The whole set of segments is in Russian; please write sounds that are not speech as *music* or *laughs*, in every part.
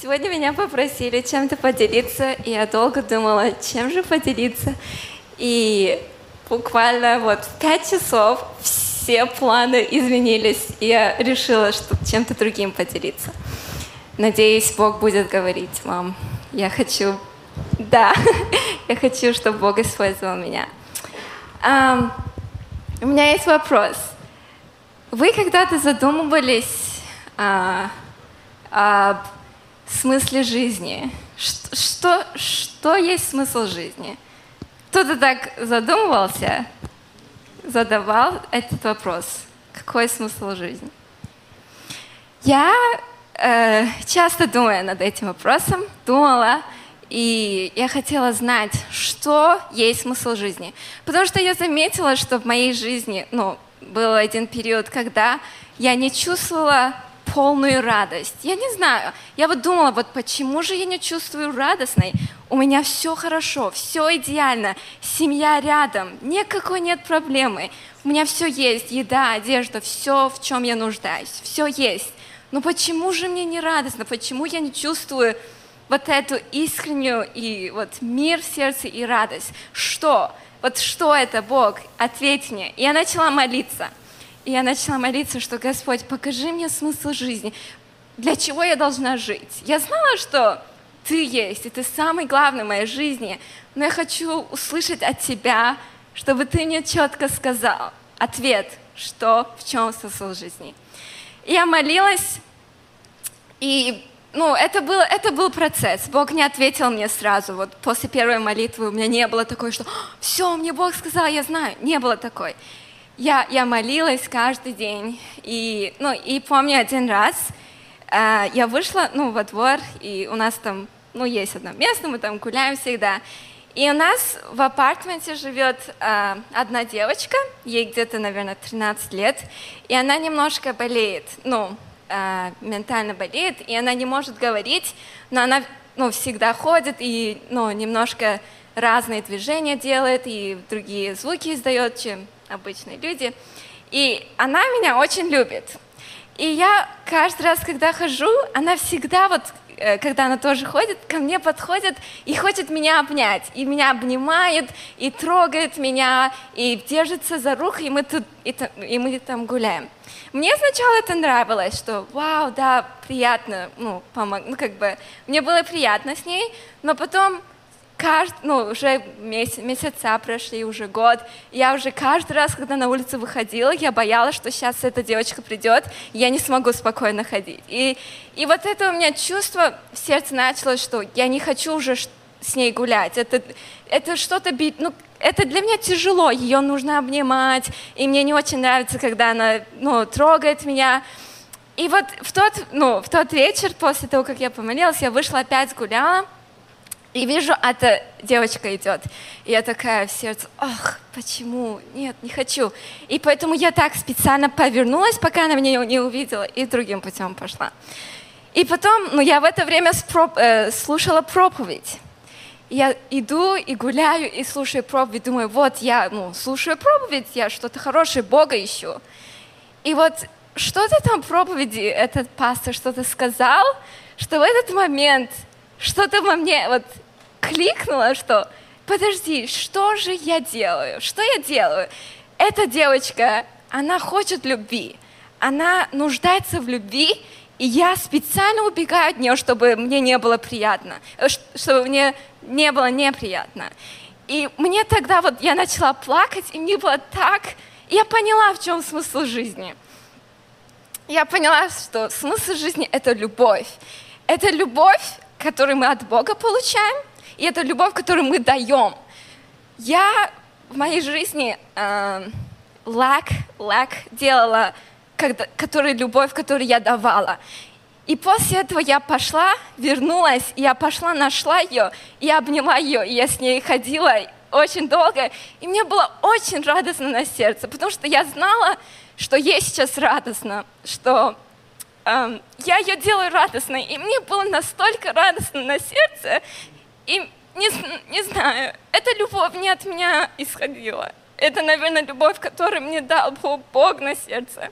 Сегодня меня попросили чем-то поделиться, и я долго думала, чем же поделиться. И буквально вот в пять часов все планы изменились, и я решила, что чем-то другим поделиться. Надеюсь, Бог будет говорить вам. Я хочу, да, *laughs* я хочу, чтобы Бог использовал меня. Um, у меня есть вопрос. Вы когда-то задумывались uh, об смысле жизни? Что, что, что есть смысл жизни? Кто-то так задумывался, задавал этот вопрос. Какой смысл жизни? Я э, часто думаю над этим вопросом, думала, и я хотела знать, что есть смысл жизни. Потому что я заметила, что в моей жизни, ну, был один период, когда я не чувствовала полную радость. Я не знаю, я вот думала, вот почему же я не чувствую радостной? У меня все хорошо, все идеально, семья рядом, никакой нет проблемы. У меня все есть, еда, одежда, все, в чем я нуждаюсь, все есть. Но почему же мне не радостно? Почему я не чувствую вот эту искреннюю и вот мир в сердце и радость? Что? Вот что это, Бог? Ответь мне. Я начала молиться – я начала молиться, что Господь, покажи мне смысл жизни. Для чего я должна жить? Я знала, что Ты есть, и Ты самый главный в моей жизни. Но я хочу услышать от Тебя, чтобы Ты мне четко сказал ответ, что, в чем смысл жизни. И я молилась, и ну, это, был, это был процесс. Бог не ответил мне сразу. Вот после первой молитвы у меня не было такой, что все, мне Бог сказал, я знаю. Не было такой я, я молилась каждый день. И, ну, и помню один раз, э, я вышла ну, во двор, и у нас там ну, есть одно место, мы там гуляем всегда. И у нас в апартменте живет э, одна девочка, ей где-то, наверное, 13 лет, и она немножко болеет, ну, э, ментально болеет, и она не может говорить, но она ну, всегда ходит и ну, немножко разные движения делает и другие звуки издает, чем обычные люди. И она меня очень любит. И я каждый раз, когда хожу, она всегда вот, э, когда она тоже ходит, ко мне подходит и хочет меня обнять. И меня обнимает, и трогает меня, и держится за руку, и мы, тут, и, и мы там гуляем. Мне сначала это нравилось, что вау, да, приятно, ну, помог, ну, как бы, мне было приятно с ней, но потом каждый, ну, уже месяц, месяца прошли, уже год. Я уже каждый раз, когда на улицу выходила, я боялась, что сейчас эта девочка придет, я не смогу спокойно ходить. И, и вот это у меня чувство в сердце началось, что я не хочу уже с ней гулять. Это, это что-то, ну, это для меня тяжело, ее нужно обнимать, и мне не очень нравится, когда она, ну, трогает меня. И вот в тот, ну, в тот вечер, после того, как я помолилась, я вышла опять гуляла, и вижу, эта девочка идет. И я такая в сердце, ах, почему? Нет, не хочу. И поэтому я так специально повернулась, пока она меня не увидела, и другим путем пошла. И потом, ну, я в это время спроп, э, слушала проповедь. Я иду и гуляю, и слушаю проповедь, думаю, вот я, ну, слушаю проповедь, я что-то хорошее Бога ищу. И вот что-то там проповеди этот пастор что-то сказал, что в этот момент – что-то во мне вот кликнуло, что подожди, что же я делаю? Что я делаю? Эта девочка, она хочет любви, она нуждается в любви, и я специально убегаю от нее, чтобы мне не было приятно, э, чтобы мне не было неприятно. И мне тогда вот я начала плакать, и мне было так, я поняла, в чем смысл жизни. Я поняла, что смысл жизни — это любовь. Это любовь, которую мы от Бога получаем, и это любовь, которую мы даем. Я в моей жизни э, лак, лак делала, когда, который, любовь, которую я давала. И после этого я пошла, вернулась, я пошла, нашла ее, и обняла ее, и я с ней ходила очень долго, и мне было очень радостно на сердце, потому что я знала, что ей сейчас радостно, что я ее делаю радостной, и мне было настолько радостно на сердце, и не, не знаю, эта любовь не от меня исходила. Это, наверное, любовь, которую мне дал Бог на сердце.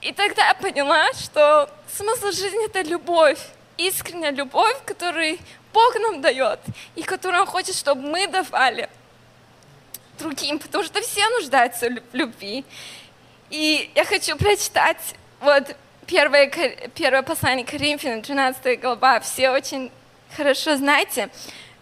И тогда я поняла, что смысл жизни — это любовь. искренняя любовь, которую Бог нам дает, и которую Он хочет, чтобы мы давали другим, потому что все нуждаются в любви. И я хочу прочитать вот первое, первое послание Коринфянам, 13 глава. Все очень хорошо знаете.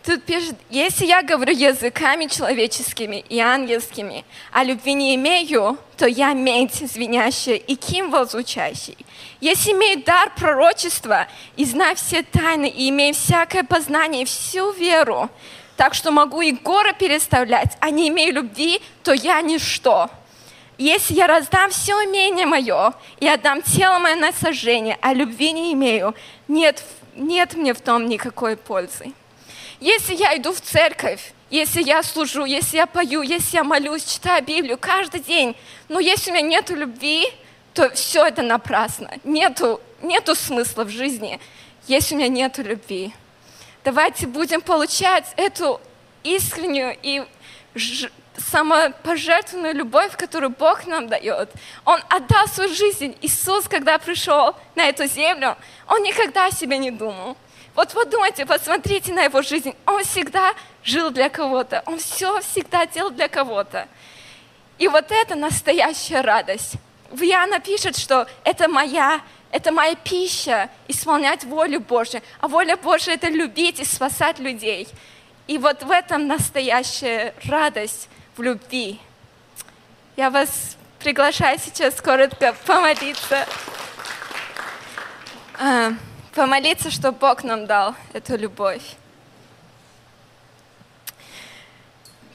Тут пишет, если я говорю языками человеческими и ангельскими, а любви не имею, то я медь звенящая и кимвол звучащий. Если имею дар пророчества и знаю все тайны, и имею всякое познание всю веру, так что могу и горы переставлять, а не имею любви, то я ничто. Если я раздам все умение мое и отдам тело мое на сожжение, а любви не имею, нет, нет мне в том никакой пользы. Если я иду в церковь, если я служу, если я пою, если я молюсь, читаю Библию каждый день, но если у меня нет любви, то все это напрасно. Нету, нету смысла в жизни, если у меня нет любви. Давайте будем получать эту искреннюю и самопожертвованную любовь, которую Бог нам дает. Он отдал свою жизнь. Иисус, когда пришел на эту землю, Он никогда о себе не думал. Вот подумайте, посмотрите на его жизнь. Он всегда жил для кого-то. Он все всегда делал для кого-то. И вот это настоящая радость. В Иоанна пишет, что это моя, это моя пища, исполнять волю Божью. А воля Божья – это любить и спасать людей. И вот в этом настоящая радость в любви. Я вас приглашаю сейчас коротко помолиться. А, помолиться, чтобы Бог нам дал эту любовь.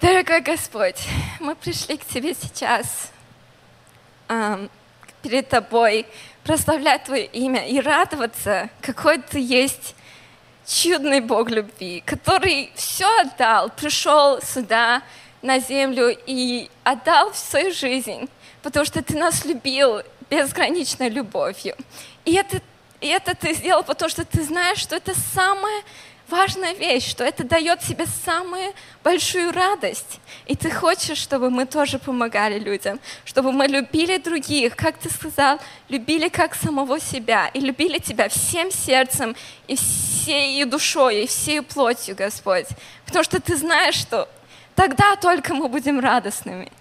Дорогой Господь, мы пришли к Тебе сейчас, эм, перед Тобой, прославлять Твое имя и радоваться, какой Ты есть чудный Бог любви, который все отдал, пришел сюда, на землю и отдал свою жизнь, потому что Ты нас любил безграничной любовью. И это и это ты сделал, потому что ты знаешь, что это самая важная вещь, что это дает тебе самую большую радость. И ты хочешь, чтобы мы тоже помогали людям, чтобы мы любили других, как ты сказал, любили как самого себя и любили тебя всем сердцем и всей душой, и всей плотью, Господь. Потому что ты знаешь, что тогда только мы будем радостными.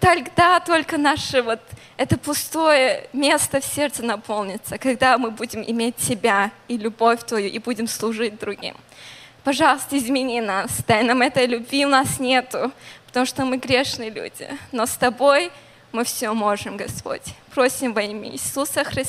Тогда только наше вот это пустое место в сердце наполнится, когда мы будем иметь Тебя и любовь Твою и будем служить другим. Пожалуйста, измени нас, дай нам этой любви у нас нету, потому что мы грешные люди. Но с Тобой мы все можем, Господь. Просим во имя Иисуса Христа.